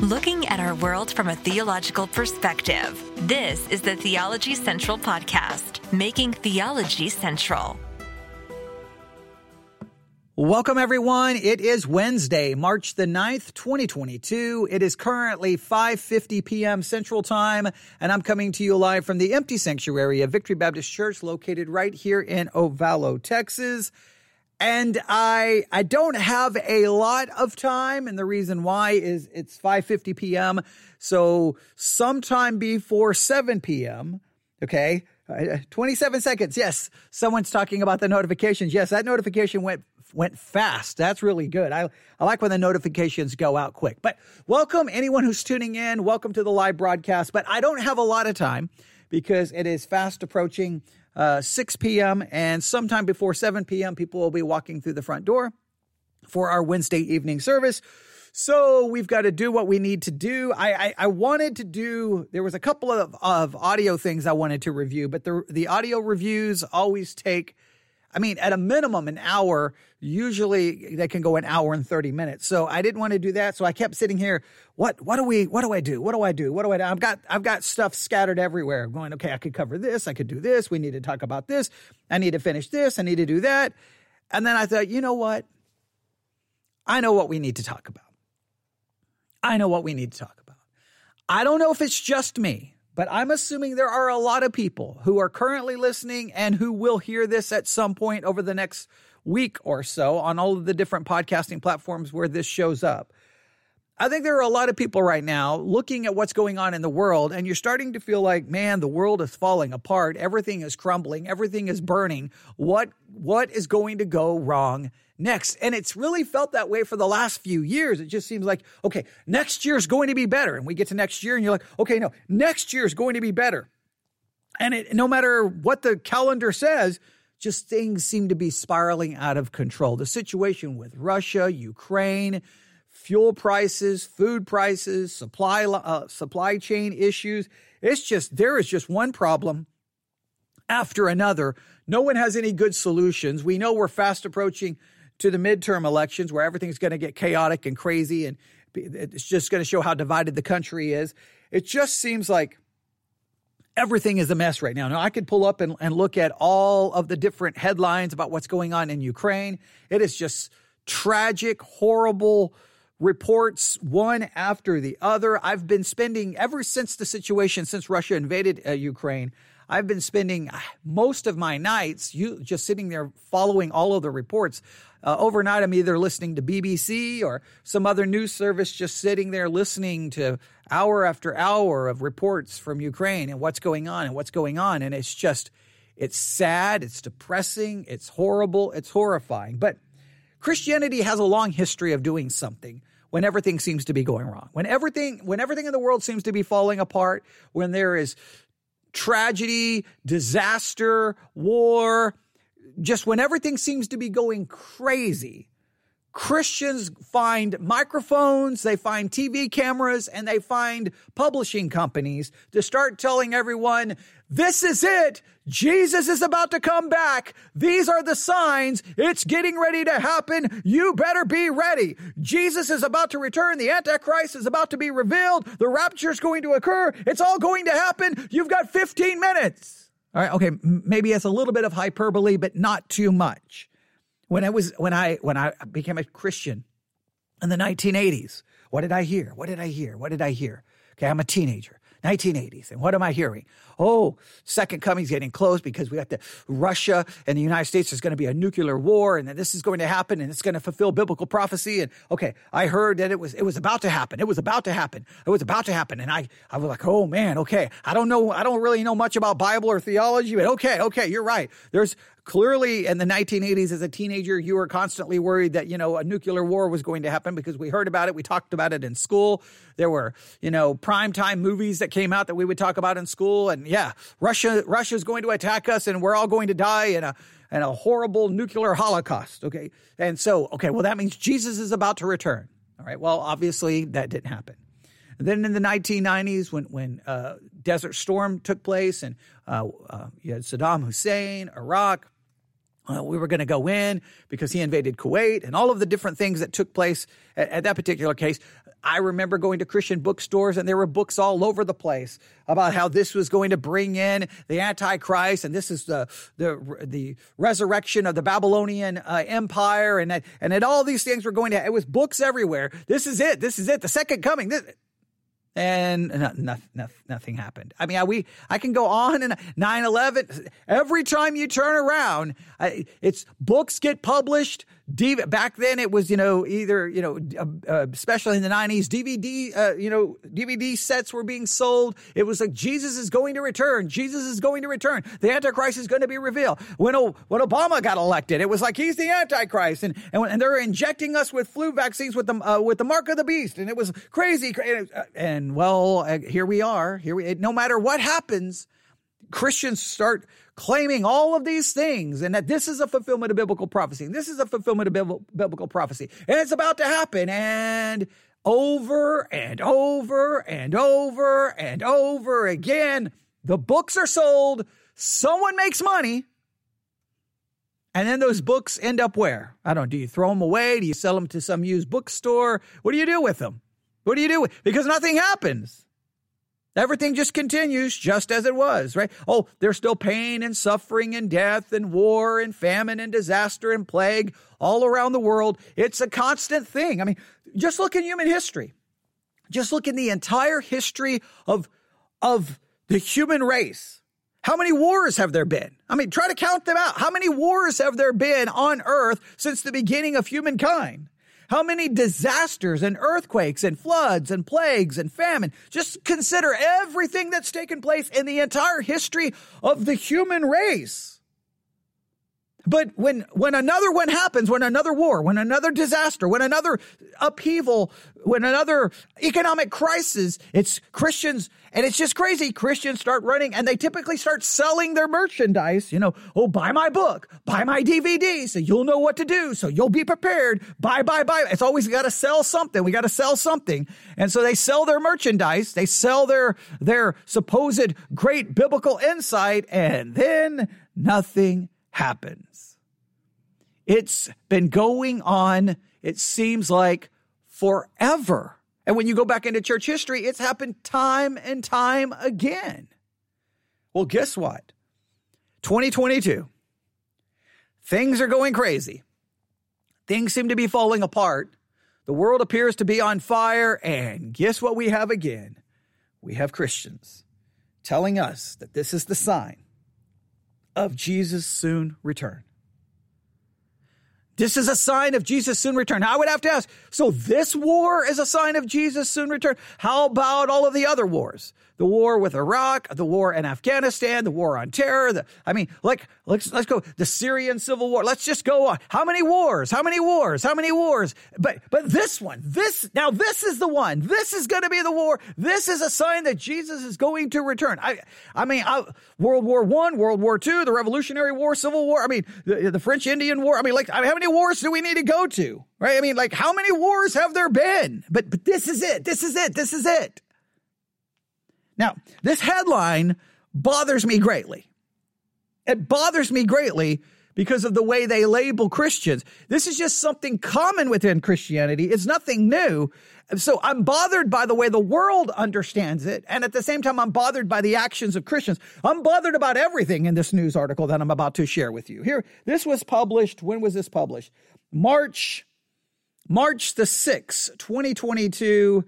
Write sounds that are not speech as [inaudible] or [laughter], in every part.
looking at our world from a theological perspective. This is the Theology Central Podcast, making theology central. Welcome, everyone. It is Wednesday, March the 9th, 2022. It is currently 5.50 p.m. Central Time, and I'm coming to you live from the empty sanctuary of Victory Baptist Church located right here in Ovalo, Texas. And I I don't have a lot of time, and the reason why is it's 5:50 p.m. So sometime before 7 p.m. Okay, uh, 27 seconds. Yes, someone's talking about the notifications. Yes, that notification went went fast. That's really good. I I like when the notifications go out quick. But welcome anyone who's tuning in. Welcome to the live broadcast. But I don't have a lot of time because it is fast approaching uh, 6 p.m. and sometime before 7 p.m., people will be walking through the front door for our Wednesday evening service. So we've got to do what we need to do. I, I, I, wanted to do, there was a couple of, of audio things I wanted to review, but the, the audio reviews always take I mean, at a minimum, an hour. Usually, they can go an hour and thirty minutes. So I didn't want to do that. So I kept sitting here. What? What do we? What do I do? What do I do? What do I do? I've got. I've got stuff scattered everywhere. Going. Okay, I could cover this. I could do this. We need to talk about this. I need to finish this. I need to do that. And then I thought, you know what? I know what we need to talk about. I know what we need to talk about. I don't know if it's just me. But I'm assuming there are a lot of people who are currently listening and who will hear this at some point over the next week or so on all of the different podcasting platforms where this shows up. I think there are a lot of people right now looking at what's going on in the world, and you're starting to feel like, man, the world is falling apart. Everything is crumbling. Everything is burning. What what is going to go wrong next? And it's really felt that way for the last few years. It just seems like, okay, next year is going to be better, and we get to next year, and you're like, okay, no, next year is going to be better. And it, no matter what the calendar says, just things seem to be spiraling out of control. The situation with Russia, Ukraine fuel prices, food prices, supply uh, supply chain issues. It's just there is just one problem after another. No one has any good solutions. We know we're fast approaching to the midterm elections where everything's going to get chaotic and crazy and it's just going to show how divided the country is. It just seems like everything is a mess right now. Now, I could pull up and, and look at all of the different headlines about what's going on in Ukraine. It is just tragic, horrible, reports one after the other. I've been spending, ever since the situation, since Russia invaded uh, Ukraine, I've been spending uh, most of my nights you just sitting there following all of the reports. Uh, overnight, I'm either listening to BBC or some other news service, just sitting there listening to hour after hour of reports from Ukraine and what's going on and what's going on. And it's just, it's sad, it's depressing, it's horrible, it's horrifying. But Christianity has a long history of doing something when everything seems to be going wrong. When everything when everything in the world seems to be falling apart, when there is tragedy, disaster, war, just when everything seems to be going crazy, Christians find microphones, they find TV cameras, and they find publishing companies to start telling everyone, this is it. Jesus is about to come back. These are the signs. It's getting ready to happen. You better be ready. Jesus is about to return. The Antichrist is about to be revealed. The rapture is going to occur. It's all going to happen. You've got 15 minutes. All right. Okay. Maybe it's a little bit of hyperbole, but not too much when I was when I when I became a Christian in the 1980s. What did I hear? What did I hear? What did I hear? Okay, I'm a teenager. 1980s. And what am I hearing? Oh, second coming's getting close because we got the Russia and the United States. There's going to be a nuclear war, and this is going to happen, and it's going to fulfill biblical prophecy. And okay, I heard that it was it was about to happen. It was about to happen. It was about to happen. And I I was like, oh man, okay. I don't know. I don't really know much about Bible or theology, but okay, okay, you're right. There's clearly in the 1980s as a teenager you were constantly worried that you know a nuclear war was going to happen because we heard about it we talked about it in school. There were you know primetime movies that came out that we would talk about in school. And yeah russia russia's going to attack us and we're all going to die in a in a horrible nuclear holocaust. Okay. And so okay well that means jesus is about to return. All right. Well obviously that didn't happen. Then in the 1990s, when when uh, Desert Storm took place, and uh, uh, you had Saddam Hussein, Iraq, uh, we were going to go in because he invaded Kuwait and all of the different things that took place at, at, that particular case. I remember going to Christian bookstores and there were books all over the place about how this was going to bring in the Antichrist and this is the the the resurrection of the Babylonian uh, Empire and and that all these things were going to. It was books everywhere. This is it. This is it. The second coming. This, and no, no, nothing happened. I mean, I, we I can go on and 9/11. Every time you turn around, it's books get published. Back then, it was you know either you know uh, uh especially in the 90s, DVD uh, you know DVD sets were being sold. It was like Jesus is going to return. Jesus is going to return. The Antichrist is going to be revealed. When when Obama got elected, it was like he's the Antichrist, and and, and they're injecting us with flu vaccines with the uh, with the mark of the beast, and it was crazy. And and well, uh, here we are. Here we, no matter what happens, Christians start claiming all of these things and that this is a fulfillment of biblical prophecy. This is a fulfillment of biblical prophecy. And it's about to happen. And over and over and over and over again, the books are sold. Someone makes money. And then those books end up where? I don't know. Do you throw them away? Do you sell them to some used bookstore? What do you do with them? What do you do? Because nothing happens. Everything just continues just as it was, right? Oh, there's still pain and suffering and death and war and famine and disaster and plague all around the world. It's a constant thing. I mean, just look in human history. Just look in the entire history of, of the human race. How many wars have there been? I mean, try to count them out. How many wars have there been on earth since the beginning of humankind? How many disasters and earthquakes and floods and plagues and famine? Just consider everything that's taken place in the entire history of the human race. But when, when another one happens, when another war, when another disaster, when another upheaval, when another economic crisis, it's Christians, and it's just crazy. Christians start running and they typically start selling their merchandise. You know, oh, buy my book, buy my DVD, so you'll know what to do, so you'll be prepared. Buy, buy, buy. It's always got to sell something. We got to sell something. And so they sell their merchandise, they sell their, their supposed great biblical insight, and then nothing happens. It's been going on, it seems like forever. And when you go back into church history, it's happened time and time again. Well, guess what? 2022, things are going crazy. Things seem to be falling apart. The world appears to be on fire. And guess what we have again? We have Christians telling us that this is the sign of Jesus' soon return. This is a sign of Jesus' soon return. I would have to ask, so this war is a sign of Jesus' soon return? How about all of the other wars? the war with Iraq, the war in Afghanistan, the war on terror. The, I mean, like, let's, let's go, the Syrian civil war. Let's just go on. How many wars? How many wars? How many wars? But, but this one, this, now this is the one. This is going to be the war. This is a sign that Jesus is going to return. I, I mean, I, World War One, World War Two, the Revolutionary War, Civil War. I mean, the, the French Indian War. I mean, like, I mean, how many wars do we need to go to? Right? I mean, like, how many wars have there been? But, but this is it. This is it. This is it. Now, this headline bothers me greatly. It bothers me greatly because of the way they label Christians. This is just something common within Christianity. It's nothing new. So I'm bothered by the way the world understands it. And at the same time, I'm bothered by the actions of Christians. I'm bothered about everything in this news article that I'm about to share with you. Here, this was published. When was this published? March, March the 6th, 2022.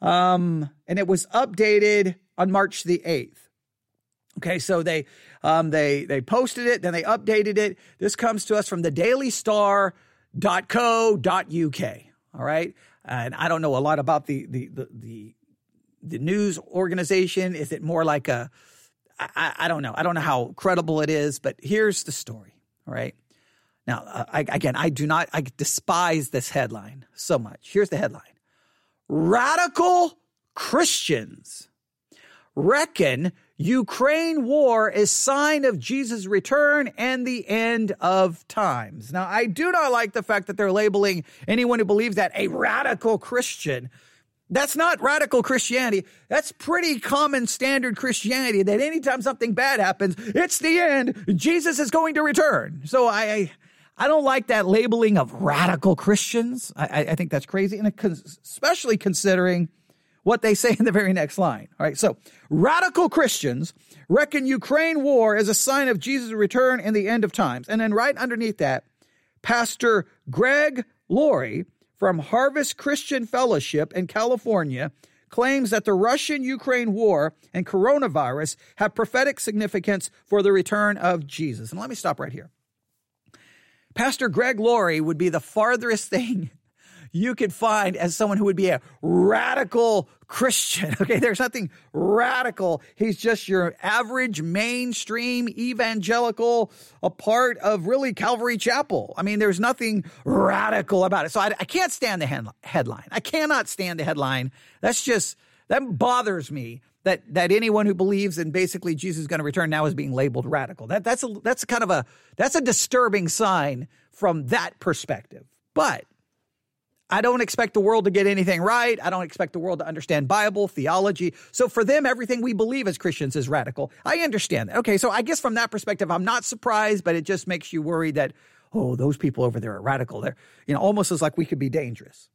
Um, and it was updated on March the 8th. Okay, so they um, they they posted it, then they updated it. This comes to us from the dailystar.co.uk. All right. And I don't know a lot about the the the the, the news organization. Is it more like a I, I don't know. I don't know how credible it is, but here's the story. All right. Now, uh, I, again, I do not, I despise this headline so much. Here's the headline Radical Christians reckon Ukraine war is sign of Jesus' return and the end of times. Now, I do not like the fact that they're labeling anyone who believes that a radical Christian. That's not radical Christianity. That's pretty common standard Christianity that anytime something bad happens, it's the end. Jesus is going to return. So I, I don't like that labeling of radical Christians. I, I think that's crazy, and especially considering what they say [laughs] in the very next line. All right, so radical Christians reckon Ukraine war as a sign of Jesus' return in the end of times. And then right underneath that, Pastor Greg Laurie from Harvest Christian Fellowship in California claims that the Russian Ukraine war and coronavirus have prophetic significance for the return of Jesus. And let me stop right here. Pastor Greg Laurie would be the farthest [laughs] thing you could find as someone who would be a radical Christian. [laughs] Okay, there's nothing radical. He's just your average mainstream evangelical, a part of really Calvary Chapel. I mean, there's nothing radical about it. So I, I can't stand the headline. I cannot stand the headline. That's just, that bothers me that that anyone who believes in basically Jesus is going to return now is being labeled radical. That that's a that's kind of a that's a disturbing sign from that perspective. But I don't expect the world to get anything right. I don't expect the world to understand Bible, theology. So for them, everything we believe as Christians is radical. I understand that. Okay, so I guess from that perspective, I'm not surprised, but it just makes you worried that, oh, those people over there are radical. They're, you know, almost as like we could be dangerous.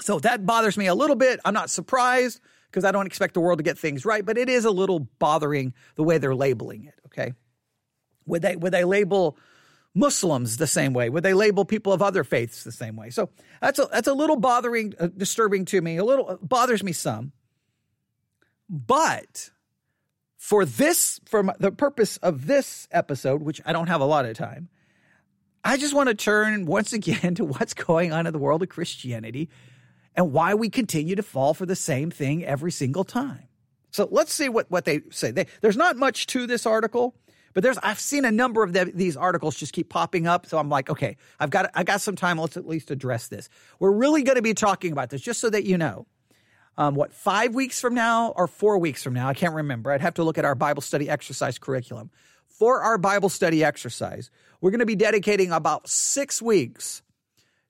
So that bothers me a little bit. I'm not surprised because I don't expect the world to get things right, but it is a little bothering the way they're labeling it. Okay. Would they, would they label Muslims the same way? Would they label people of other faiths the same way? So that's a, that's a little bothering, uh, disturbing to me. A little uh, bothers me some. But for this, for my, the purpose of this episode, which I don't have a lot of time, I just want to turn once again [laughs] to what's going on in the world of Christianity and why we continue to fall for the same thing every single time. So let's see what, what they say. They, there's not much to this article. But there's I've seen a number of the, these articles just keep popping up, so I'm like, okay, I've got I got some time. Let's at least address this. We're really going to be talking about this, just so that you know. Um, what five weeks from now or four weeks from now? I can't remember. I'd have to look at our Bible study exercise curriculum. For our Bible study exercise, we're going to be dedicating about six weeks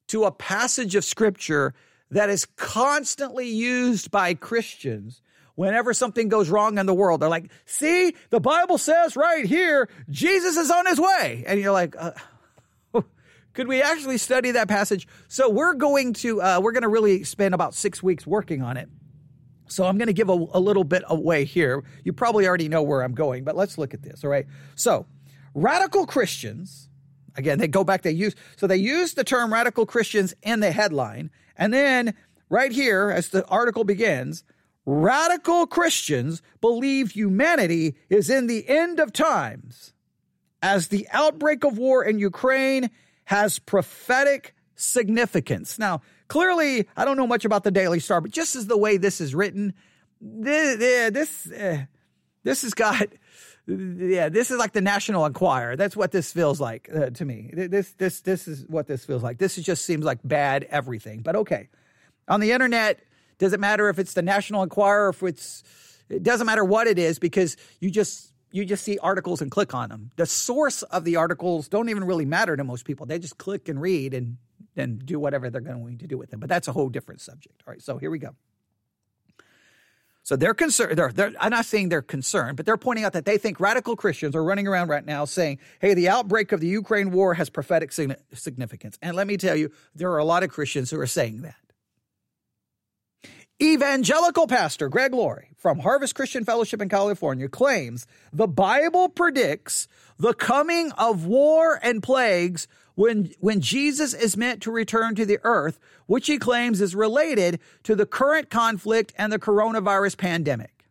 to a passage of Scripture that is constantly used by Christians whenever something goes wrong in the world. They're like, see, the Bible says right here, Jesus is on his way. And you're like, uh, [laughs] could we actually study that passage? So we're going to, uh, we're going to really spend about six weeks working on it. So I'm going to give a, a little bit away here. You probably already know where I'm going, but let's look at this. All right. So radical Christians, again, they go back, they use, so they use the term radical Christians in the headline. And then right here, as the article begins, Radical Christians believe humanity is in the end of times as the outbreak of war in Ukraine has prophetic significance. Now, clearly, I don't know much about the Daily Star, but just as the way this is written, this this, uh, this has got yeah, this is like the National Enquirer. That's what this feels like uh, to me. This this this is what this feels like. This just seems like bad everything. But okay, on the internet, does it matter if it's the National Enquirer, if it's, it doesn't matter what it is because you just, you just see articles and click on them. The source of the articles don't even really matter to most people. They just click and read and then do whatever they're going to do with them. But that's a whole different subject. All right, so here we go. So they're concerned. They're, they're, I'm not saying they're concerned, but they're pointing out that they think radical Christians are running around right now saying, hey, the outbreak of the Ukraine war has prophetic significance. And let me tell you, there are a lot of Christians who are saying that. Evangelical pastor Greg Laurie from Harvest Christian Fellowship in California claims the Bible predicts the coming of war and plagues when, when Jesus is meant to return to the earth, which he claims is related to the current conflict and the coronavirus pandemic.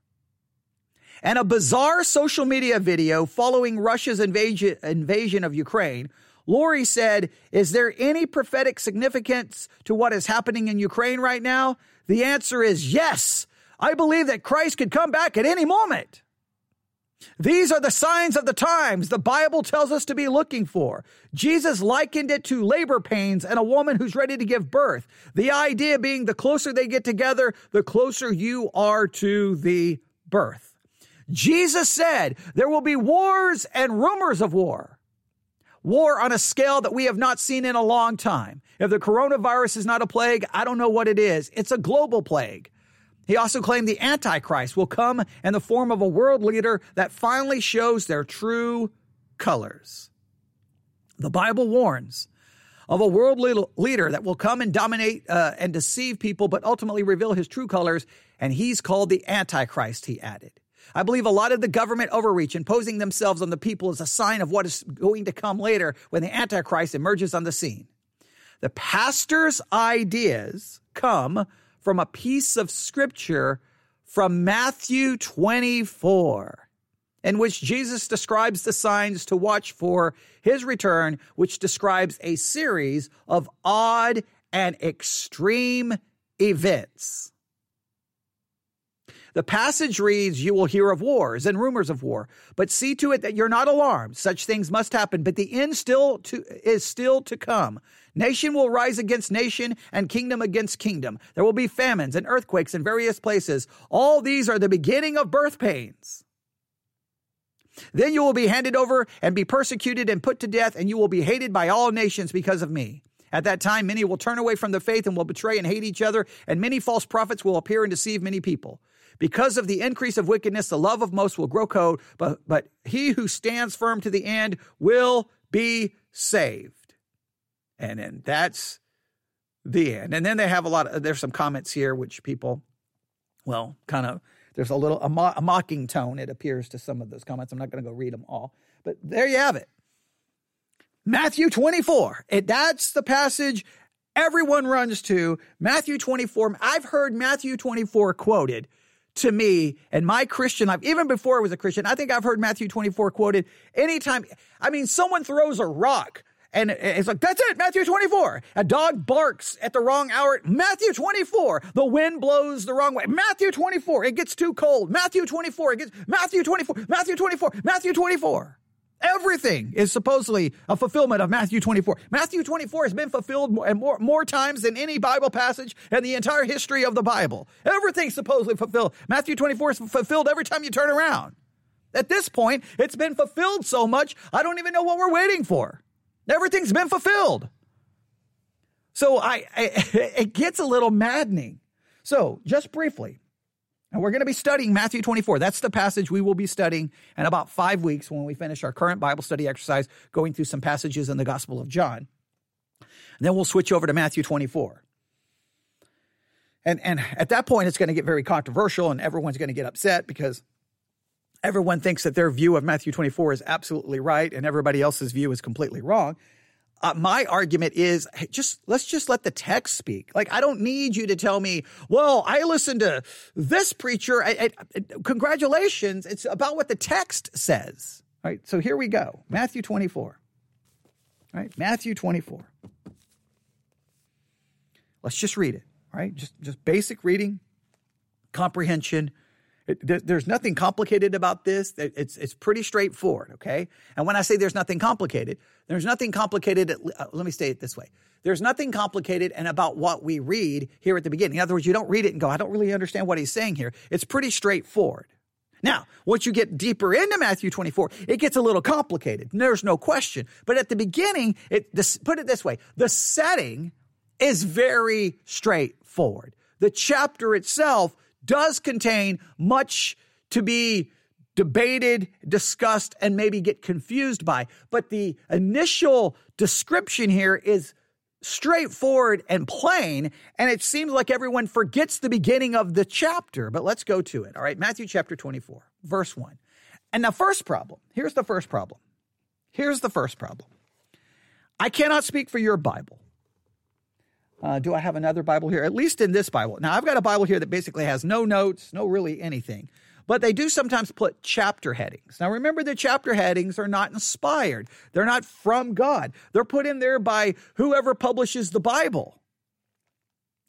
And a bizarre social media video following Russia's invasion, invasion of Ukraine Laurie said, Is there any prophetic significance to what is happening in Ukraine right now? The answer is yes. I believe that Christ could come back at any moment. These are the signs of the times the Bible tells us to be looking for. Jesus likened it to labor pains and a woman who's ready to give birth. The idea being the closer they get together, the closer you are to the birth. Jesus said there will be wars and rumors of war war on a scale that we have not seen in a long time. If the coronavirus is not a plague, I don't know what it is. It's a global plague. He also claimed the Antichrist will come in the form of a world leader that finally shows their true colors. The Bible warns of a world leader that will come and dominate uh, and deceive people, but ultimately reveal his true colors. And he's called the Antichrist, he added. I believe a lot of the government overreach imposing themselves on the people is a sign of what is going to come later when the Antichrist emerges on the scene. The pastor's ideas come from a piece of scripture from Matthew 24 in which Jesus describes the signs to watch for his return, which describes a series of odd and extreme events. The passage reads, You will hear of wars and rumors of war, but see to it that you're not alarmed. Such things must happen, but the end still to, is still to come. Nation will rise against nation and kingdom against kingdom. There will be famines and earthquakes in various places. All these are the beginning of birth pains. Then you will be handed over and be persecuted and put to death, and you will be hated by all nations because of me. At that time, many will turn away from the faith and will betray and hate each other, and many false prophets will appear and deceive many people. Because of the increase of wickedness, the love of most will grow cold, but, but he who stands firm to the end will be saved. And then that's the end. And then they have a lot of, there's some comments here which people, well, kind of, there's a little, a, mo- a mocking tone, it appears, to some of those comments. I'm not going to go read them all, but there you have it. Matthew 24. It, that's the passage everyone runs to. Matthew 24. I've heard Matthew 24 quoted to me and my Christian life, even before I was a Christian, I think I've heard Matthew 24 quoted anytime. I mean, someone throws a rock and it's like, that's it, Matthew 24. A dog barks at the wrong hour. Matthew 24. The wind blows the wrong way. Matthew 24. It gets too cold. Matthew 24. It gets, Matthew 24. Matthew 24. Matthew 24. Everything is supposedly a fulfillment of Matthew 24. Matthew 24 has been fulfilled more, more, more times than any Bible passage in the entire history of the Bible. Everything's supposedly fulfilled. Matthew 24 is fulfilled every time you turn around. At this point, it's been fulfilled so much, I don't even know what we're waiting for. Everything's been fulfilled. So I, I [laughs] it gets a little maddening. So just briefly, and we're going to be studying Matthew 24. That's the passage we will be studying in about five weeks when we finish our current Bible study exercise, going through some passages in the Gospel of John. And then we'll switch over to Matthew 24. And, and at that point, it's going to get very controversial and everyone's going to get upset because everyone thinks that their view of Matthew 24 is absolutely right and everybody else's view is completely wrong. Uh, my argument is hey, just let's just let the text speak. Like I don't need you to tell me, well, I listened to this preacher. I, I, congratulations, it's about what the text says. All right, so here we go. Matthew 24. All right, Matthew 24. Let's just read it. All right, just just basic reading, comprehension there's nothing complicated about this. It's, it's pretty straightforward, okay? And when I say there's nothing complicated, there's nothing complicated. At, uh, let me say it this way. There's nothing complicated and about what we read here at the beginning. In other words, you don't read it and go, I don't really understand what he's saying here. It's pretty straightforward. Now, once you get deeper into Matthew 24, it gets a little complicated. There's no question. But at the beginning, it, this, put it this way the setting is very straightforward. The chapter itself does contain much to be debated, discussed, and maybe get confused by. But the initial description here is straightforward and plain, and it seems like everyone forgets the beginning of the chapter. But let's go to it. All right, Matthew chapter 24, verse 1. And the first problem here's the first problem. Here's the first problem. I cannot speak for your Bible. Uh, do I have another Bible here? At least in this Bible. Now, I've got a Bible here that basically has no notes, no really anything. But they do sometimes put chapter headings. Now, remember, the chapter headings are not inspired, they're not from God. They're put in there by whoever publishes the Bible.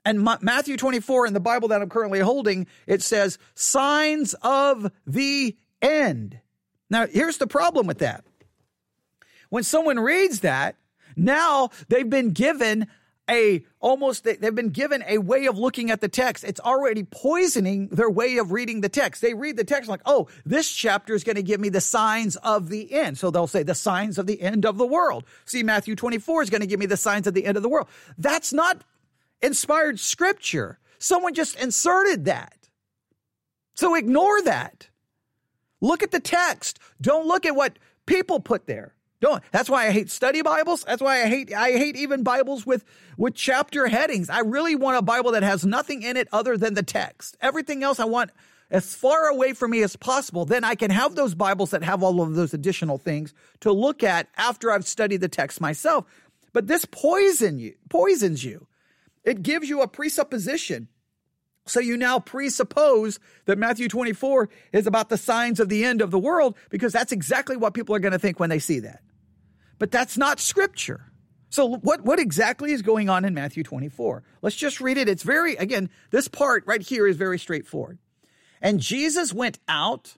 And Matthew 24 in the Bible that I'm currently holding, it says, signs of the end. Now, here's the problem with that. When someone reads that, now they've been given a almost they've been given a way of looking at the text. It's already poisoning their way of reading the text. They read the text like, "Oh, this chapter is going to give me the signs of the end." So they'll say the signs of the end of the world. See, Matthew 24 is going to give me the signs of the end of the world. That's not inspired scripture. Someone just inserted that. So ignore that. Look at the text. Don't look at what people put there. Don't. That's why I hate study Bibles. That's why I hate I hate even Bibles with with chapter headings. I really want a Bible that has nothing in it other than the text. Everything else I want as far away from me as possible. Then I can have those Bibles that have all of those additional things to look at after I've studied the text myself. But this poison you poisons you. It gives you a presupposition. So you now presuppose that Matthew 24 is about the signs of the end of the world because that's exactly what people are going to think when they see that. But that's not scripture. So what, what exactly is going on in Matthew 24? Let's just read it. It's very, again, this part right here is very straightforward. And Jesus went out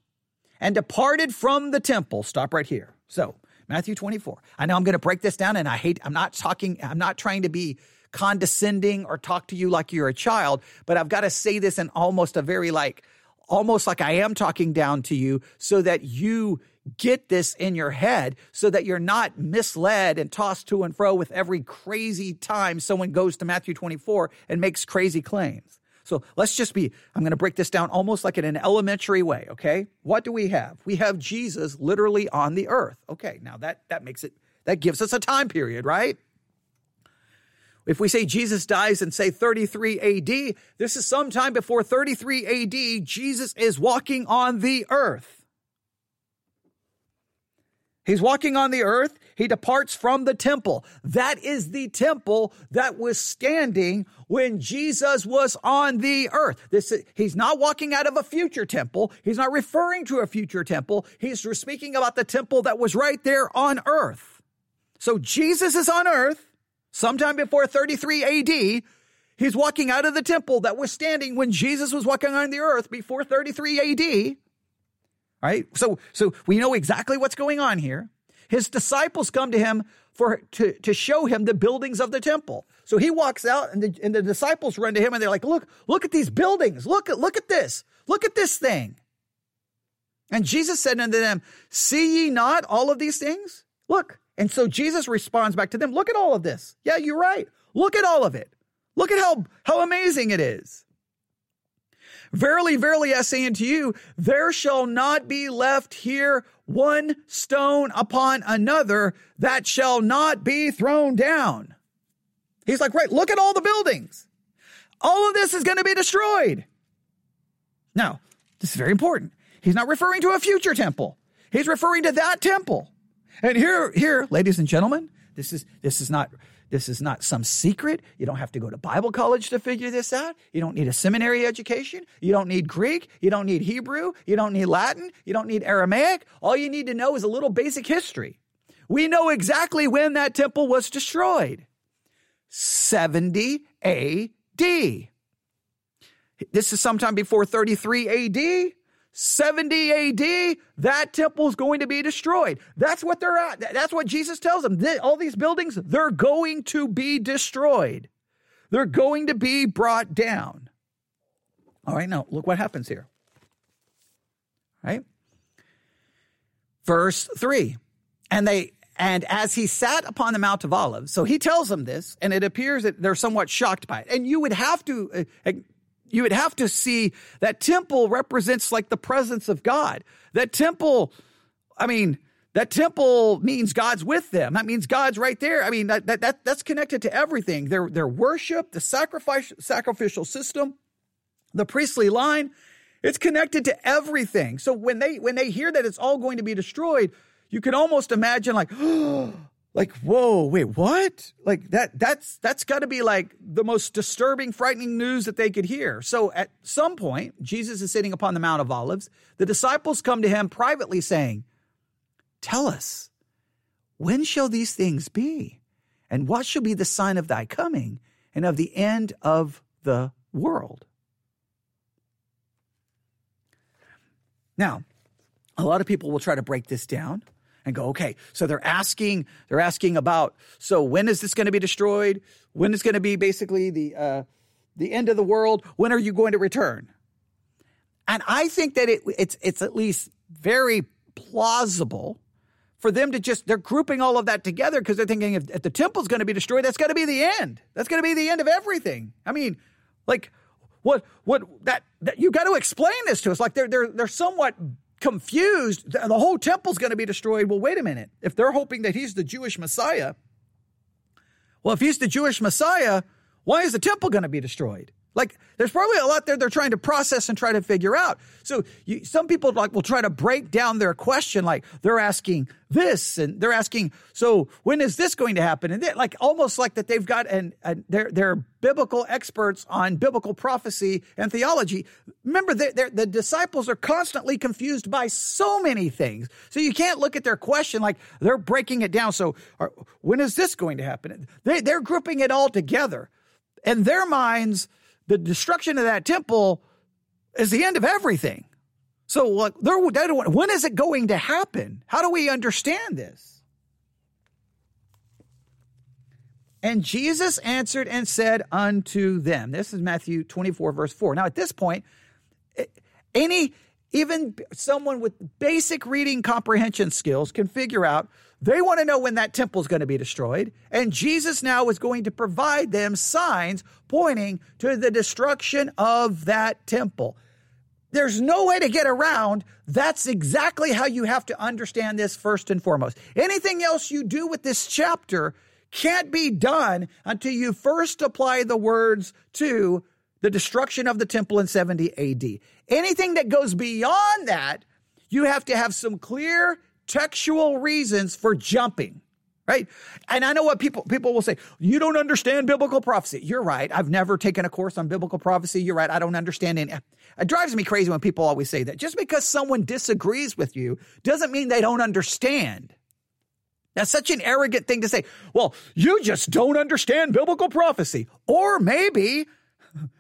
and departed from the temple. Stop right here. So Matthew 24. I know I'm going to break this down and I hate, I'm not talking, I'm not trying to be condescending or talk to you like you're a child, but I've got to say this in almost a very like, almost like I am talking down to you so that you get this in your head so that you're not misled and tossed to and fro with every crazy time someone goes to Matthew 24 and makes crazy claims. So let's just be, I'm going to break this down almost like in an elementary way, okay? What do we have? We have Jesus literally on the earth. Okay, now that, that makes it, that gives us a time period, right? If we say Jesus dies in, say, 33 AD, this is sometime before 33 AD, Jesus is walking on the earth. He's walking on the earth. He departs from the temple. That is the temple that was standing when Jesus was on the earth. This is, he's not walking out of a future temple. He's not referring to a future temple. He's speaking about the temple that was right there on earth. So Jesus is on earth sometime before 33 AD. He's walking out of the temple that was standing when Jesus was walking on the earth before 33 AD right? So, so we know exactly what's going on here. His disciples come to him for to, to show him the buildings of the temple. So he walks out and the, and the disciples run to him and they're like, look, look at these buildings. Look at, look at this. Look at this thing. And Jesus said unto them, see ye not all of these things? Look. And so Jesus responds back to them, look at all of this. Yeah, you're right. Look at all of it. Look at how, how amazing it is. Verily, verily, I say unto you, there shall not be left here one stone upon another that shall not be thrown down. He's like, right, look at all the buildings. All of this is going to be destroyed. Now, this is very important. He's not referring to a future temple. He's referring to that temple. And here, here, ladies and gentlemen, this is, this is not this is not some secret. You don't have to go to Bible college to figure this out. You don't need a seminary education. You don't need Greek. You don't need Hebrew. You don't need Latin. You don't need Aramaic. All you need to know is a little basic history. We know exactly when that temple was destroyed 70 AD. This is sometime before 33 AD. 70 AD, that temple is going to be destroyed. That's what they're at. That's what Jesus tells them. All these buildings, they're going to be destroyed. They're going to be brought down. All right, now look what happens here. Right? Verse 3. And they and as he sat upon the Mount of Olives, so he tells them this, and it appears that they're somewhat shocked by it. And you would have to uh, you would have to see that temple represents like the presence of God. That temple, I mean, that temple means God's with them. That means God's right there. I mean, that, that, that that's connected to everything. Their, their worship, the sacrifice, sacrificial system, the priestly line, it's connected to everything. So when they, when they hear that it's all going to be destroyed, you can almost imagine like, [gasps] oh, like whoa wait what? Like that that's that's got to be like the most disturbing frightening news that they could hear. So at some point jesus is sitting upon the mount of olives. The disciples come to him privately saying tell us when shall these things be? And what shall be the sign of thy coming and of the end of the world? Now a lot of people will try to break this down and go, okay, so they're asking, they're asking about, so when is this going to be destroyed? When is going to be basically the, uh, the end of the world? When are you going to return? And I think that it, it's, it's at least very plausible for them to just, they're grouping all of that together because they're thinking if, if the temple's going to be destroyed, that's going to be the end. That's going to be the end of everything. I mean, like, what, what, that, that you got to explain this to us. Like they're, they're, they're somewhat confused. The whole temple's going to be destroyed. Well, wait a minute. If they're hoping that he's the Jewish Messiah, well, if he's the Jewish Messiah, why is the temple going to be destroyed? Like, there's probably a lot there they're trying to process and try to figure out. So, you, some people like will try to break down their question, like they're asking this and they're asking, so when is this going to happen? And like almost like that they've got and they're they're biblical experts on biblical prophecy and theology. Remember, the disciples are constantly confused by so many things. So you can't look at their question like they're breaking it down. So, are, when is this going to happen? They, they're grouping it all together. In their minds the destruction of that temple is the end of everything. So, like, when is it going to happen? How do we understand this? And Jesus answered and said unto them, This is Matthew 24, verse 4. Now, at this point, eh, any, even someone with basic reading comprehension skills can figure out they want to know when that temple is going to be destroyed. And Jesus now is going to provide them signs pointing to the destruction of that temple. There's no way to get around. That's exactly how you have to understand this first and foremost. Anything else you do with this chapter can't be done until you first apply the words to the destruction of the temple in 70 AD. Anything that goes beyond that, you have to have some clear textual reasons for jumping right? And i know what people people will say you don't understand biblical prophecy. You're right. I've never taken a course on biblical prophecy. You're right. I don't understand any it drives me crazy when people always say that. Just because someone disagrees with you doesn't mean they don't understand. That's such an arrogant thing to say. Well you just don't understand biblical prophecy. Or maybe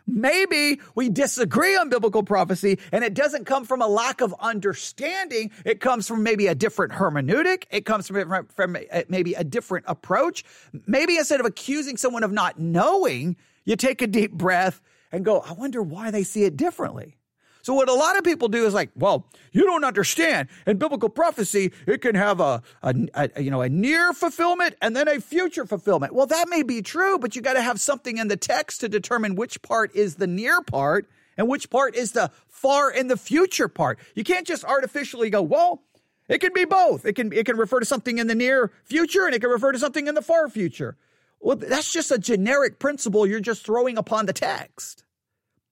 Maybe we disagree on biblical prophecy and it doesn't come from a lack of understanding. It comes from maybe a different hermeneutic. It comes from, from maybe a different approach. Maybe instead of accusing someone of not knowing, you take a deep breath and go, I wonder why they see it differently. So what a lot of people do is like, well, you don't understand. In biblical prophecy, it can have a, a, a, you know a near fulfillment and then a future fulfillment. Well, that may be true, but you got to have something in the text to determine which part is the near part and which part is the far in the future part. You can't just artificially go, well, it can be both. It can it can refer to something in the near future and it can refer to something in the far future. Well, that's just a generic principle you're just throwing upon the text.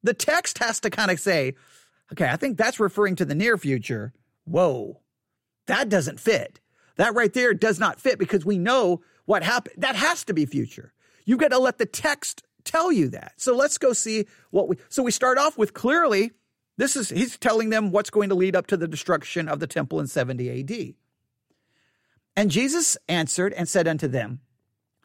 The text has to kind of say, Okay, I think that's referring to the near future. Whoa, that doesn't fit. That right there does not fit because we know what happened. That has to be future. You've got to let the text tell you that. So let's go see what we. So we start off with clearly, this is, he's telling them what's going to lead up to the destruction of the temple in 70 AD. And Jesus answered and said unto them,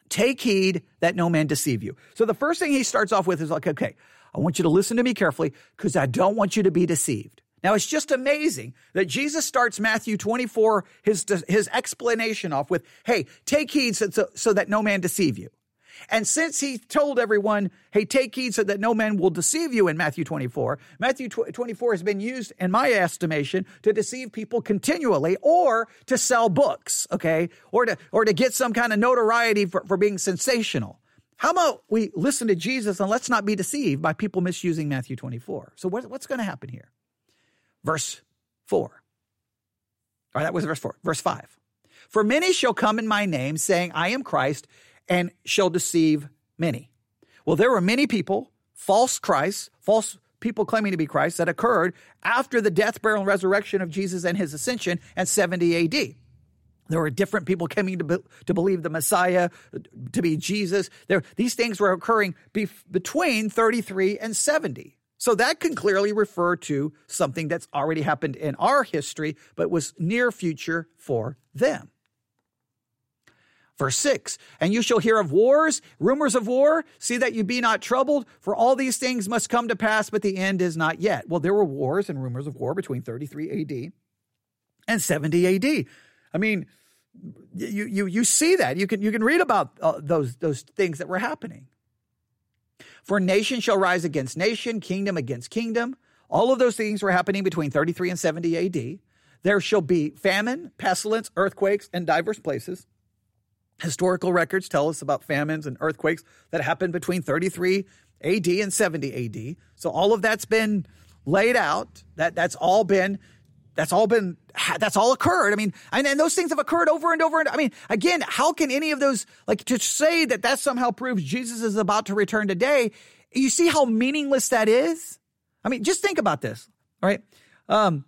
Take heed that no man deceive you. So the first thing he starts off with is like, okay, I want you to listen to me carefully because I don't want you to be deceived. Now, it's just amazing that Jesus starts Matthew 24, his, his explanation off with, hey, take heed so, so that no man deceive you. And since he told everyone, hey, take heed so that no man will deceive you in Matthew 24, Matthew 24 has been used, in my estimation, to deceive people continually or to sell books, okay? Or to, or to get some kind of notoriety for, for being sensational. How about we listen to Jesus and let's not be deceived by people misusing Matthew 24? So, what, what's going to happen here? Verse 4. All right, that was verse 4. Verse 5. For many shall come in my name, saying, I am Christ, and shall deceive many. Well, there were many people, false Christ, false people claiming to be Christ, that occurred after the death, burial, and resurrection of Jesus and his ascension and 70 AD. There were different people coming to, be, to believe the Messiah to be Jesus. There, these things were occurring be, between 33 and 70. So that can clearly refer to something that's already happened in our history, but was near future for them. Verse 6 And you shall hear of wars, rumors of war. See that you be not troubled, for all these things must come to pass, but the end is not yet. Well, there were wars and rumors of war between 33 AD and 70 AD. I mean, you you you see that you can you can read about uh, those those things that were happening. For nation shall rise against nation, kingdom against kingdom. All of those things were happening between 33 and 70 AD. There shall be famine, pestilence, earthquakes in diverse places. Historical records tell us about famines and earthquakes that happened between 33 AD and 70 AD. So all of that's been laid out. That that's all been that's all been that's all occurred. I mean, and, and those things have occurred over and over. And I mean, again, how can any of those like to say that that somehow proves Jesus is about to return today? You see how meaningless that is. I mean, just think about this, right? Um,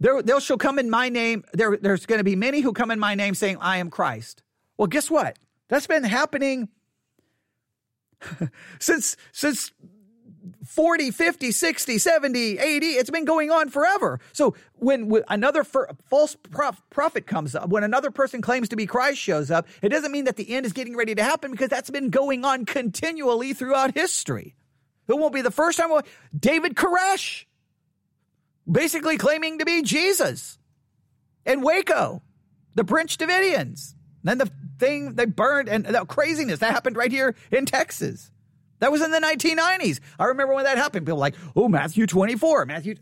there, there shall come in my name. There, there's going to be many who come in my name saying, I am Christ. Well, guess what? That's been happening [laughs] since, since 40, 50, 60, 70, 80. It's been going on forever. So when, when another false prof, prophet comes up, when another person claims to be Christ shows up, it doesn't mean that the end is getting ready to happen because that's been going on continually throughout history. It won't be the first time. David Koresh basically claiming to be Jesus in Waco, the Branch Davidians. Then the thing they burned and the craziness that happened right here in Texas. That was in the 1990s. I remember when that happened. People like, oh, Matthew 24, Matthew.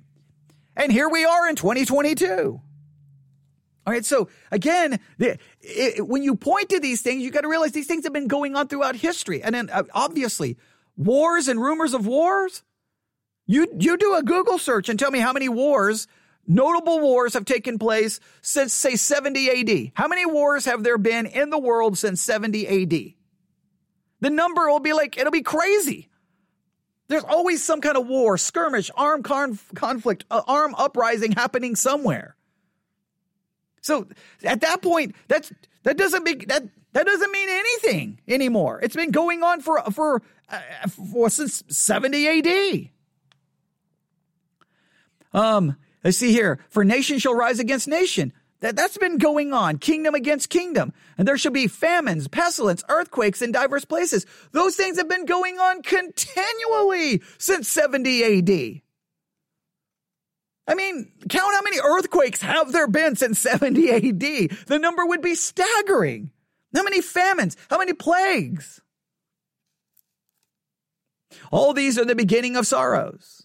And here we are in 2022. All right. So again, the, it, when you point to these things, you got to realize these things have been going on throughout history. And then uh, obviously, wars and rumors of wars you you do a Google search and tell me how many wars, notable wars have taken place since say 70 AD. How many wars have there been in the world since 70 AD? The number will be like it'll be crazy. There's always some kind of war, skirmish, armed conf- conflict, uh, armed uprising happening somewhere. So at that point, that's that doesn't make that that doesn't mean anything anymore. It's been going on for for, uh, for since 70 AD. Um, let's see here. For nation shall rise against nation. That, that's been going on, kingdom against kingdom. And there shall be famines, pestilence, earthquakes in diverse places. Those things have been going on continually since 70 AD. I mean, count how many earthquakes have there been since 70 AD. The number would be staggering. How many famines? How many plagues? All these are the beginning of sorrows.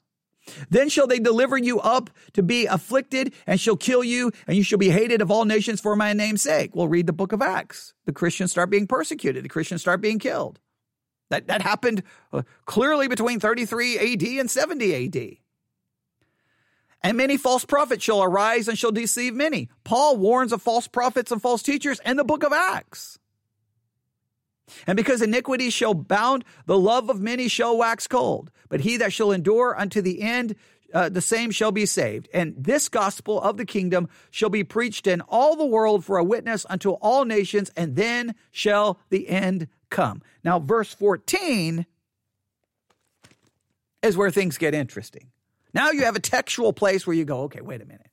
Then shall they deliver you up to be afflicted, and shall kill you, and you shall be hated of all nations for my name's sake. Well, read the book of Acts. The Christians start being persecuted, the Christians start being killed. That, that happened uh, clearly between 33 AD and 70 AD. And many false prophets shall arise and shall deceive many. Paul warns of false prophets and false teachers in the book of Acts. And because iniquity shall bound, the love of many shall wax cold. But he that shall endure unto the end, uh, the same shall be saved. And this gospel of the kingdom shall be preached in all the world for a witness unto all nations, and then shall the end come. Now, verse 14 is where things get interesting. Now you have a textual place where you go, okay, wait a minute.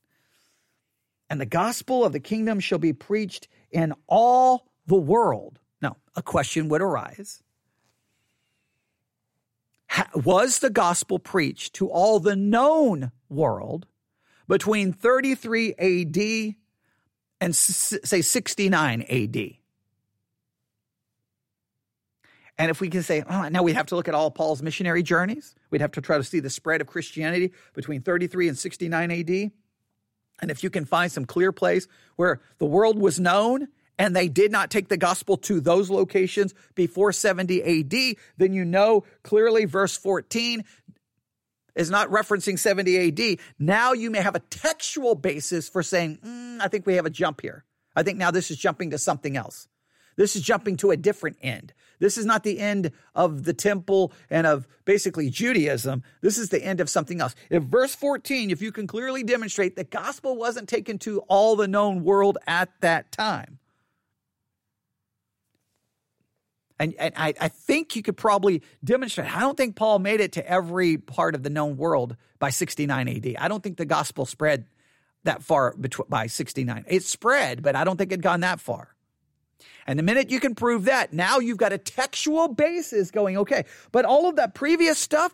And the gospel of the kingdom shall be preached in all the world a question would arise. Was the gospel preached to all the known world between 33 AD and say 69 AD? And if we can say, oh, now we have to look at all Paul's missionary journeys, we'd have to try to see the spread of Christianity between 33 and 69 AD. And if you can find some clear place where the world was known and they did not take the gospel to those locations before 70 AD, then you know clearly verse 14 is not referencing 70 AD. Now you may have a textual basis for saying, mm, I think we have a jump here. I think now this is jumping to something else. This is jumping to a different end. This is not the end of the temple and of basically Judaism. This is the end of something else. If verse 14, if you can clearly demonstrate the gospel wasn't taken to all the known world at that time, And, and I, I, think you could probably demonstrate. I don't think Paul made it to every part of the known world by 69 AD. I don't think the gospel spread that far by 69. It spread, but I don't think it had gone that far. And the minute you can prove that, now you've got a textual basis going, okay, but all of that previous stuff,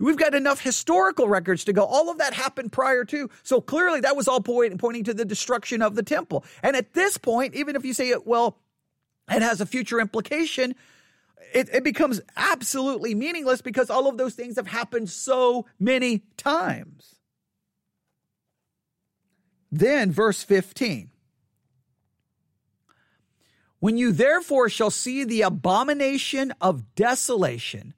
we've got enough historical records to go. All of that happened prior to. So clearly that was all point, pointing to the destruction of the temple. And at this point, even if you say, well, it has a future implication, it, it becomes absolutely meaningless because all of those things have happened so many times. Then, verse 15. When you therefore shall see the abomination of desolation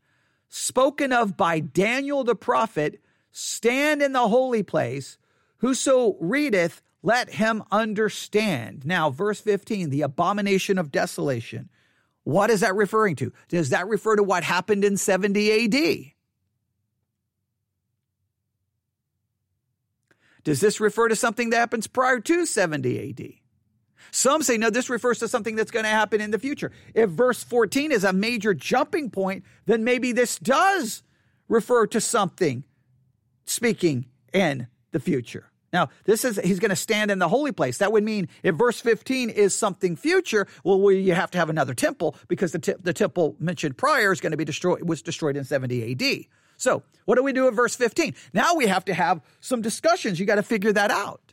spoken of by Daniel the prophet stand in the holy place, Whoso readeth, let him understand. Now, verse 15, the abomination of desolation. What is that referring to? Does that refer to what happened in 70 AD? Does this refer to something that happens prior to 70 AD? Some say, no, this refers to something that's going to happen in the future. If verse 14 is a major jumping point, then maybe this does refer to something speaking in the future. Now, this is, he's going to stand in the holy place. That would mean if verse 15 is something future, well, you have to have another temple because the, t- the temple mentioned prior is going to be destroyed, was destroyed in 70 AD. So, what do we do at verse 15? Now we have to have some discussions. You got to figure that out.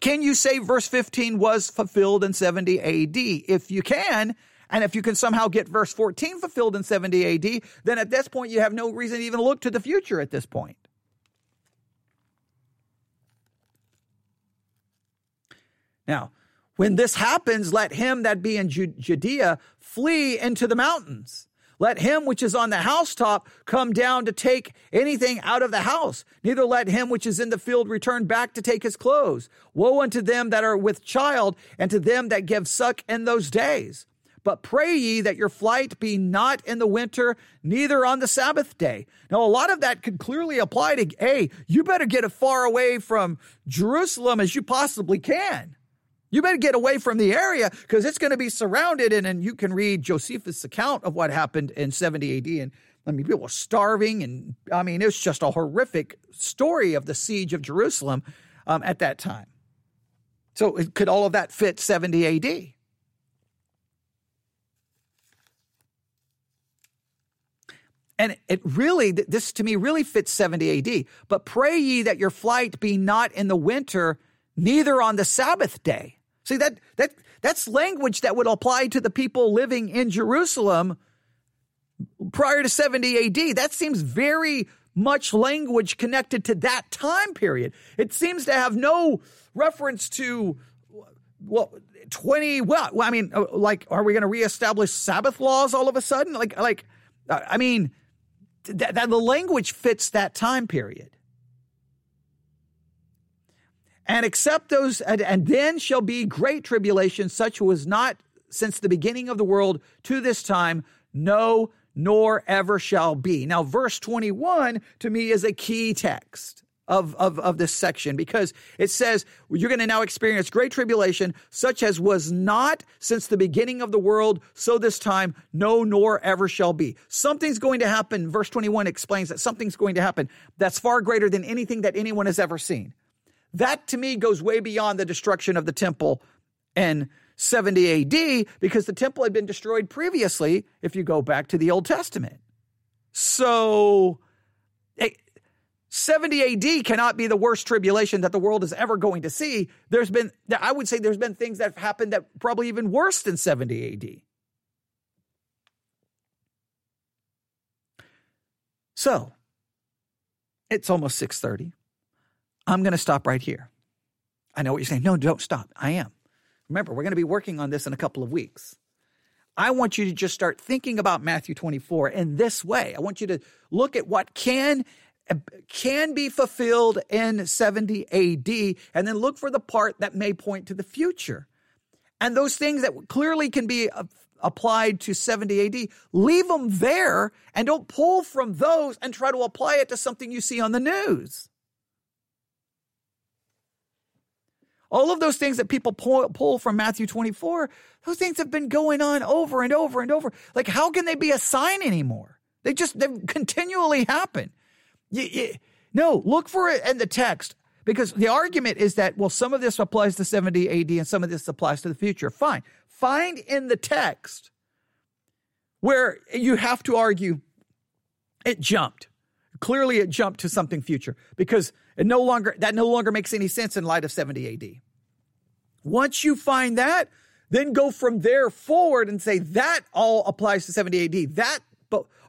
Can you say verse 15 was fulfilled in 70 AD? If you can, and if you can somehow get verse 14 fulfilled in 70 AD, then at this point you have no reason to even look to the future at this point. Now, when this happens, let him that be in Judea flee into the mountains. Let him which is on the housetop come down to take anything out of the house. Neither let him which is in the field return back to take his clothes. Woe unto them that are with child and to them that give suck in those days. But pray ye that your flight be not in the winter, neither on the Sabbath day. Now, a lot of that could clearly apply to, hey, you better get as far away from Jerusalem as you possibly can. You better get away from the area because it's going to be surrounded. And, and you can read Josephus' account of what happened in 70 AD. And I mean, people were starving. And I mean, it was just a horrific story of the siege of Jerusalem um, at that time. So, could all of that fit 70 AD? And it really, this to me really fits 70 AD. But pray ye that your flight be not in the winter, neither on the Sabbath day. See that that that's language that would apply to the people living in Jerusalem prior to 70 AD. That seems very much language connected to that time period. It seems to have no reference to well 20 well I mean uh, like are we going to reestablish Sabbath laws all of a sudden? Like like uh, I mean that, that the language fits that time period and accept those, and, and then shall be great tribulation, such as was not since the beginning of the world to this time, no, nor ever shall be. Now, verse 21 to me is a key text. Of, of, of this section because it says you're going to now experience great tribulation such as was not since the beginning of the world so this time no nor ever shall be something's going to happen verse 21 explains that something's going to happen that's far greater than anything that anyone has ever seen that to me goes way beyond the destruction of the temple in 70 AD because the temple had been destroyed previously if you go back to the Old Testament. So eh, 70 AD cannot be the worst tribulation that the world is ever going to see. There's been, I would say, there's been things that have happened that probably even worse than 70 AD. So, it's almost 6:30. I'm going to stop right here. I know what you're saying. No, don't stop. I am. Remember, we're going to be working on this in a couple of weeks. I want you to just start thinking about Matthew 24 in this way. I want you to look at what can can be fulfilled in 70 AD and then look for the part that may point to the future. And those things that clearly can be uh, applied to 70 AD, leave them there and don't pull from those and try to apply it to something you see on the news. All of those things that people pull, pull, from Matthew 24, those things have been going on over and over and over. Like, how can they be a sign anymore? They just, they continually happen. You, you, no, look for it in the text because the argument is that, well, some of this applies to 70 AD and some of this applies to the future. Fine. Find in the text where you have to argue it jumped. Clearly, it jumped to something future because it no longer that no longer makes any sense in light of 70 AD. Once you find that, then go from there forward and say that all applies to 70 AD. That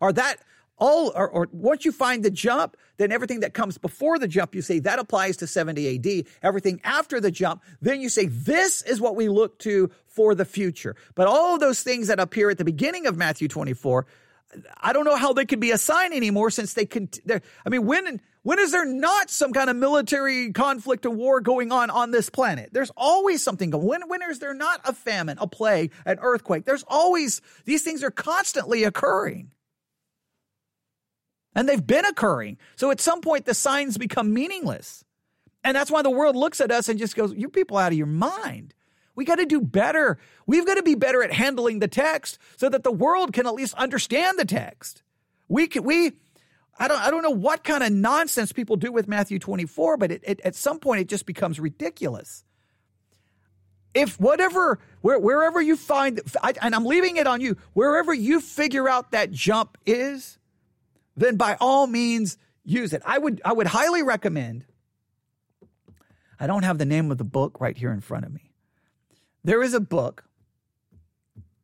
or that all or, or once you find the jump, then everything that comes before the jump, you say that applies to 70 AD. Everything after the jump, then you say this is what we look to for the future. But all of those things that appear at the beginning of Matthew 24, I don't know how they could be a sign anymore since they can. I mean, when when is there not some kind of military conflict or war going on on this planet? There's always something going. When when is there not a famine, a plague, an earthquake? There's always these things are constantly occurring. And they've been occurring. So at some point the signs become meaningless. And that's why the world looks at us and just goes, "You people out of your mind." We got to do better. We've got to be better at handling the text so that the world can at least understand the text. We can, we, I don't, I don't know what kind of nonsense people do with Matthew 24, but it, it, at some point it just becomes ridiculous. If whatever, where, wherever you find, I, and I'm leaving it on you, wherever you figure out that jump is, then by all means use it. I would, I would highly recommend. I don't have the name of the book right here in front of me. There is a book.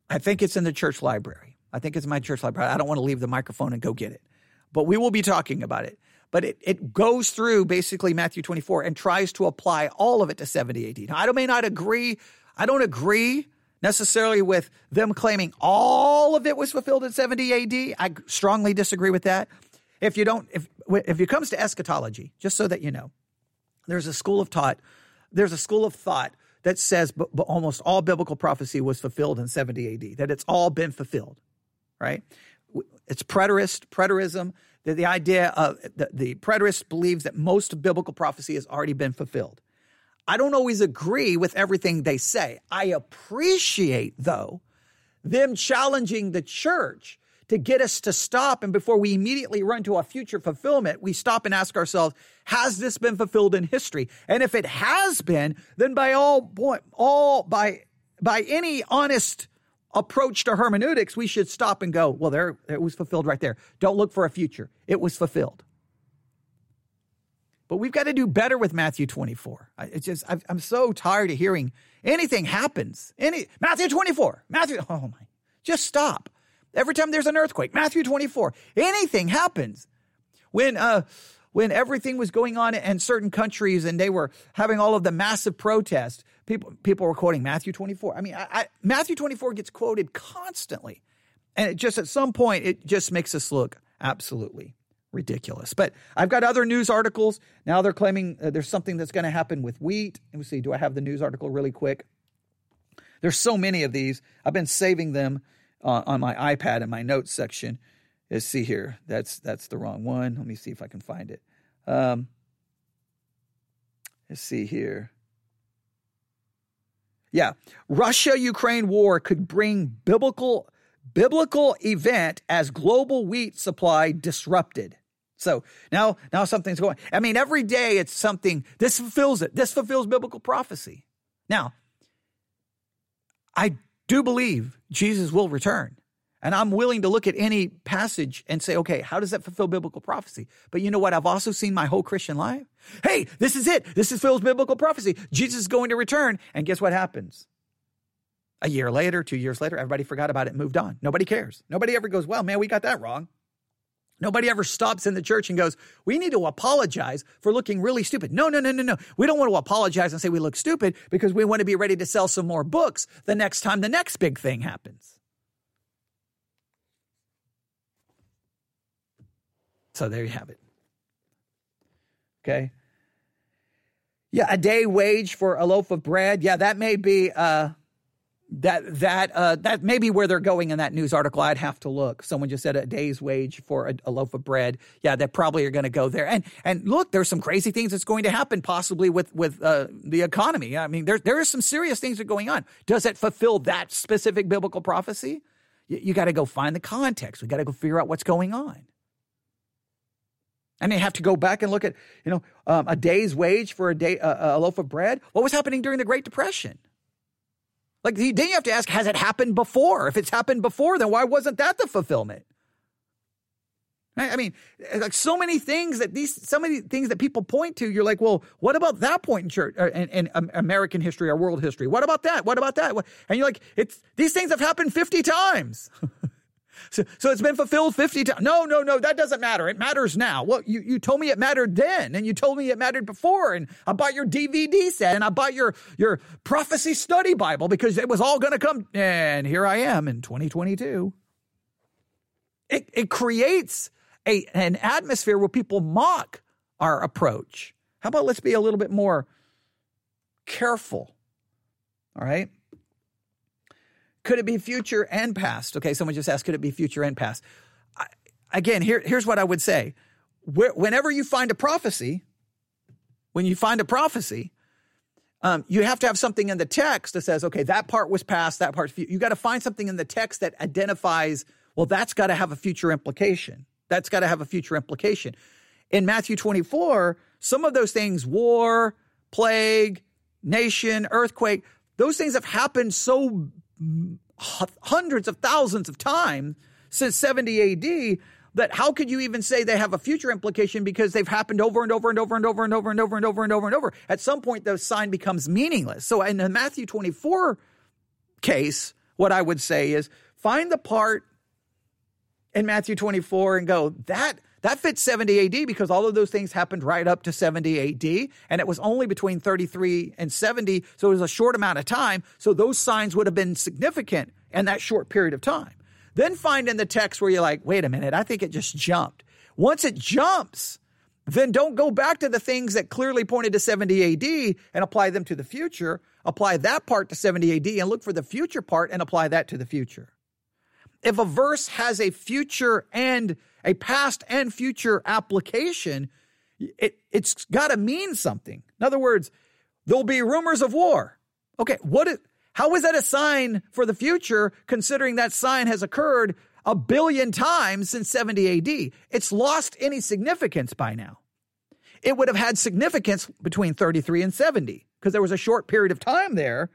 I think it's in the church library. I think it's in my church library. I don't want to leave the microphone and go get it, but we will be talking about it. But it, it goes through basically Matthew 24 and tries to apply all of it to 70 AD. Now, I may not agree. I don't agree necessarily with them claiming all of it was fulfilled in 70 AD. I strongly disagree with that. If you don't, if if it comes to eschatology, just so that you know, there's a school of thought. There's a school of thought that says b- b- almost all biblical prophecy was fulfilled in 70 AD, that it's all been fulfilled, right? It's preterist, preterism. The, the idea of the, the preterist believes that most biblical prophecy has already been fulfilled. I don't always agree with everything they say. I appreciate, though, them challenging the church to get us to stop. And before we immediately run to a future fulfillment, we stop and ask ourselves, has this been fulfilled in history? And if it has been, then by all point, all by by any honest approach to hermeneutics, we should stop and go, well, there it was fulfilled right there. Don't look for a future. It was fulfilled. But we've got to do better with Matthew 24. It's just i am so tired of hearing anything happens. Any Matthew 24, Matthew. Oh my! Just stop. Every time there's an earthquake, Matthew 24, anything happens. When uh, when everything was going on in certain countries and they were having all of the massive protests, people people were quoting Matthew 24. I mean, I, I, Matthew 24 gets quoted constantly, and it just at some point it just makes us look absolutely ridiculous. But I've got other news articles now. They're claiming uh, there's something that's going to happen with wheat. Let me see. Do I have the news article really quick? There's so many of these. I've been saving them uh, on my iPad in my notes section. Let's see here. That's that's the wrong one. Let me see if I can find it. Um, let's see here. Yeah, Russia Ukraine war could bring biblical biblical event as global wheat supply disrupted. So now now something's going. I mean, every day it's something. This fulfills it. This fulfills biblical prophecy. Now, I do believe Jesus will return. And I'm willing to look at any passage and say, okay, how does that fulfill biblical prophecy? But you know what? I've also seen my whole Christian life. Hey, this is it. This fulfills biblical prophecy. Jesus is going to return. And guess what happens? A year later, two years later, everybody forgot about it moved on. Nobody cares. Nobody ever goes, well, man, we got that wrong. Nobody ever stops in the church and goes, We need to apologize for looking really stupid. No, no, no, no, no. We don't want to apologize and say we look stupid because we want to be ready to sell some more books the next time the next big thing happens. So there you have it. Okay. Yeah, a day wage for a loaf of bread. Yeah, that may be uh, that that uh, that may be where they're going in that news article. I'd have to look. Someone just said a day's wage for a, a loaf of bread. Yeah, they probably are going to go there. And and look, there's some crazy things that's going to happen possibly with with uh, the economy. I mean, there there are some serious things that are going on. Does it fulfill that specific biblical prophecy? You, you got to go find the context. We got to go figure out what's going on. And they have to go back and look at, you know, um, a day's wage for a day, uh, a loaf of bread. What was happening during the Great Depression? Like then you have to ask, has it happened before? If it's happened before, then why wasn't that the fulfillment? I mean, like so many things that these, so many things that people point to, you're like, well, what about that point in church, uh, in, in American history or world history? What about that? What about that? And you're like, it's these things have happened 50 times. [laughs] So, so it's been fulfilled 50 times. No, no, no, that doesn't matter. It matters now. Well, you, you told me it mattered then, and you told me it mattered before, and I bought your DVD set, and I bought your, your prophecy study Bible because it was all going to come. And here I am in 2022. it, it creates a, an atmosphere where people mock our approach. How about let's be a little bit more careful? All right. Could it be future and past? Okay, someone just asked, could it be future and past? I, again, here, here's what I would say. Where, whenever you find a prophecy, when you find a prophecy, um, you have to have something in the text that says, okay, that part was past, that part's future. You got to find something in the text that identifies, well, that's got to have a future implication. That's got to have a future implication. In Matthew 24, some of those things, war, plague, nation, earthquake, those things have happened so hundreds of thousands of times since 70 AD that how could you even say they have a future implication because they've happened over and over and over and over and over and over and over and over and over. At some point, the sign becomes meaningless. So in the Matthew 24 case, what I would say is find the part in Matthew 24 and go, that that fits 70 AD because all of those things happened right up to 70 AD. And it was only between 33 and 70. So it was a short amount of time. So those signs would have been significant in that short period of time. Then find in the text where you're like, wait a minute, I think it just jumped. Once it jumps, then don't go back to the things that clearly pointed to 70 AD and apply them to the future. Apply that part to 70 AD and look for the future part and apply that to the future. If a verse has a future and a past and future application, it, it's got to mean something. In other words, there'll be rumors of war. Okay, what is, how is that a sign for the future considering that sign has occurred a billion times since 70 AD? It's lost any significance by now. It would have had significance between 33 and 70 because there was a short period of time there.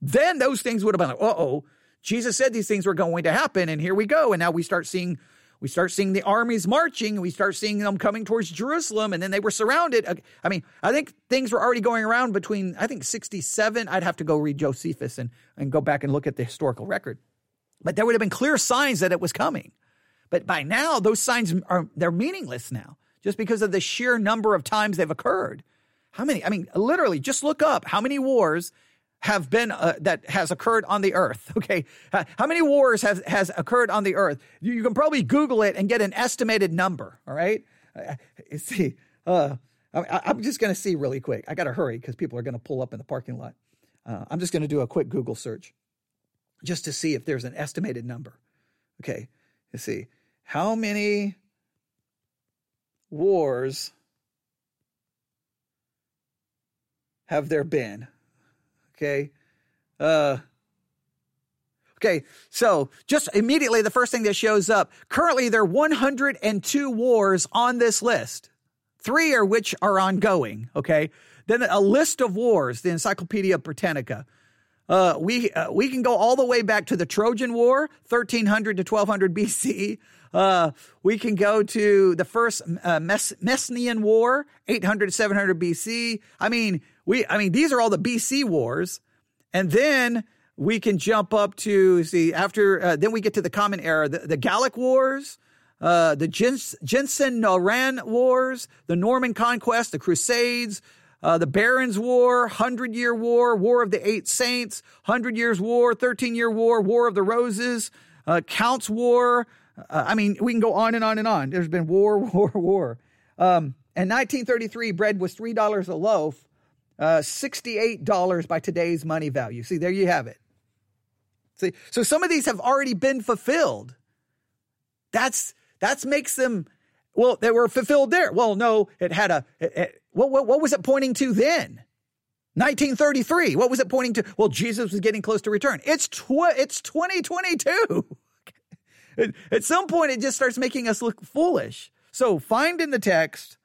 Then those things would have been like, uh oh, Jesus said these things were going to happen, and here we go. And now we start seeing we start seeing the armies marching we start seeing them coming towards Jerusalem and then they were surrounded. I mean, I think things were already going around between, I think 67. I'd have to go read Josephus and, and go back and look at the historical record. But there would have been clear signs that it was coming. But by now, those signs are, they're meaningless now just because of the sheer number of times they've occurred. How many? I mean, literally, just look up how many wars have been uh, that has occurred on the earth. [laughs] Okay, how many wars has has occurred on the earth? You, you, can probably Google it and get an estimated number. All right, uh, see, uh, I, am just going to see really quick. I got to hurry because people are going to pull up in the parking lot. Uh, I'm just going to do a quick Google search just to see if there's an estimated number. Okay, let's see how many wars have there been Okay. Uh, okay. So just immediately, the first thing that shows up currently, there are 102 wars on this list, three are which are ongoing. Okay. Then a list of wars, the Encyclopedia Britannica. Uh, we uh, we can go all the way back to the Trojan War, 1300 to 1200 BC. Uh, we can go to the first uh, Mes- Messenian War, 800 to 700 BC. I mean, we I mean these are all the BC wars, and then we can jump up to see after uh, then we get to the Common Era, the, the Gallic Wars. Uh, the Jens- Jensen-Noran Wars, the Norman Conquest, the Crusades, uh, the Barons' War, Hundred Year War, War of the Eight Saints, Hundred Years War, Thirteen Year War, War of the Roses, uh, Counts War, uh, I mean, we can go on and on and on. There's been war, [laughs] war, war. Um, in 1933, bread was $3 a loaf, uh, $68 by today's money value. See, there you have it. See, so some of these have already been fulfilled. That's that makes them well, they were fulfilled there. Well, no, it had a it, it, what, what what was it pointing to then? 1933. What was it pointing to? Well, Jesus was getting close to return. It's tw- it's 2022. [laughs] At some point, it just starts making us look foolish. So find in the text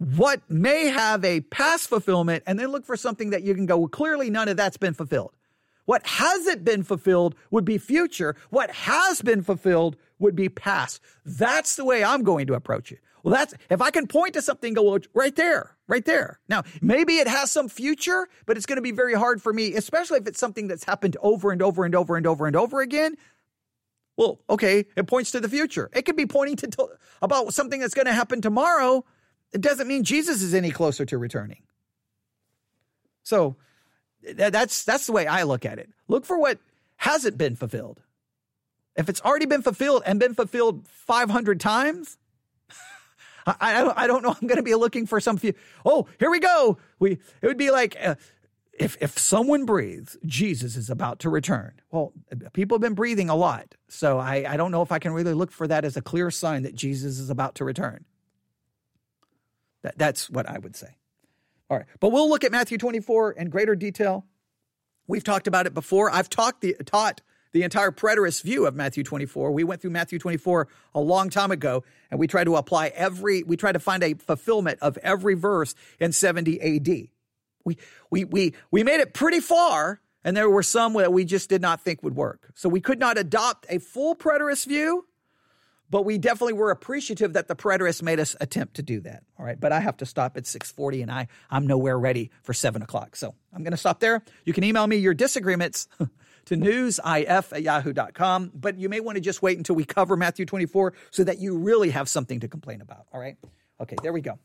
what may have a past fulfillment and then look for something that you can go, well, clearly none of that's been fulfilled. What hasn't been fulfilled would be future. What has been fulfilled would be past. That's the way I'm going to approach it. Well, that's if I can point to something, go well, right there, right there. Now, maybe it has some future, but it's going to be very hard for me, especially if it's something that's happened over and over and over and over and over again. Well, okay, it points to the future. It could be pointing to, to about something that's going to happen tomorrow. It doesn't mean Jesus is any closer to returning. So that's that's the way I look at it. Look for what hasn't been fulfilled. If it's already been fulfilled and been fulfilled 500 times, [laughs] I, I, don't, I don't know. I'm going to be looking for some few. Oh, here we go. We it would be like uh, if if someone breathes, Jesus is about to return. Well, people have been breathing a lot, so I I don't know if I can really look for that as a clear sign that Jesus is about to return. That that's what I would say. All right, but we'll look at Matthew 24 in greater detail. We've talked about it before. I've talked the taught the entire preterist view of Matthew 24. We went through Matthew 24 a long time ago, and we tried to apply every, we tried to find a fulfillment of every verse in 70 AD. We, we, we, we made it pretty far, and there were some that we just did not think would work. So we could not adopt a full preterist view, but we definitely were appreciative that the preterists made us attempt to do that. All right. But I have to stop at 640 and I, I'm nowhere ready for seven o'clock. So I'm going to stop there. You can email me your disagreements [laughs] to newsif at yahoo.com. But you may want to just wait until we cover Matthew 24 so that you really have something to complain about. All right. Okay, there we go.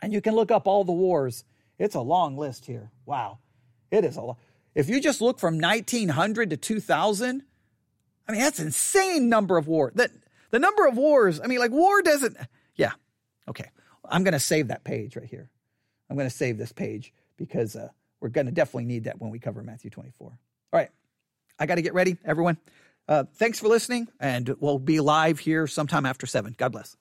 And you can look up all the wars. It's a long list here. Wow. It is a lot. If you just look from 1900 to 2000, I mean, that's an insane number of wars. That the number of wars, I mean, like war doesn't, yeah. Okay. I'm going to save that page right here. I'm going to save this page because uh, we're going to definitely need that when we cover Matthew 24. All right. I got to get ready, everyone. Uh, thanks for listening, and we'll be live here sometime after seven. God bless.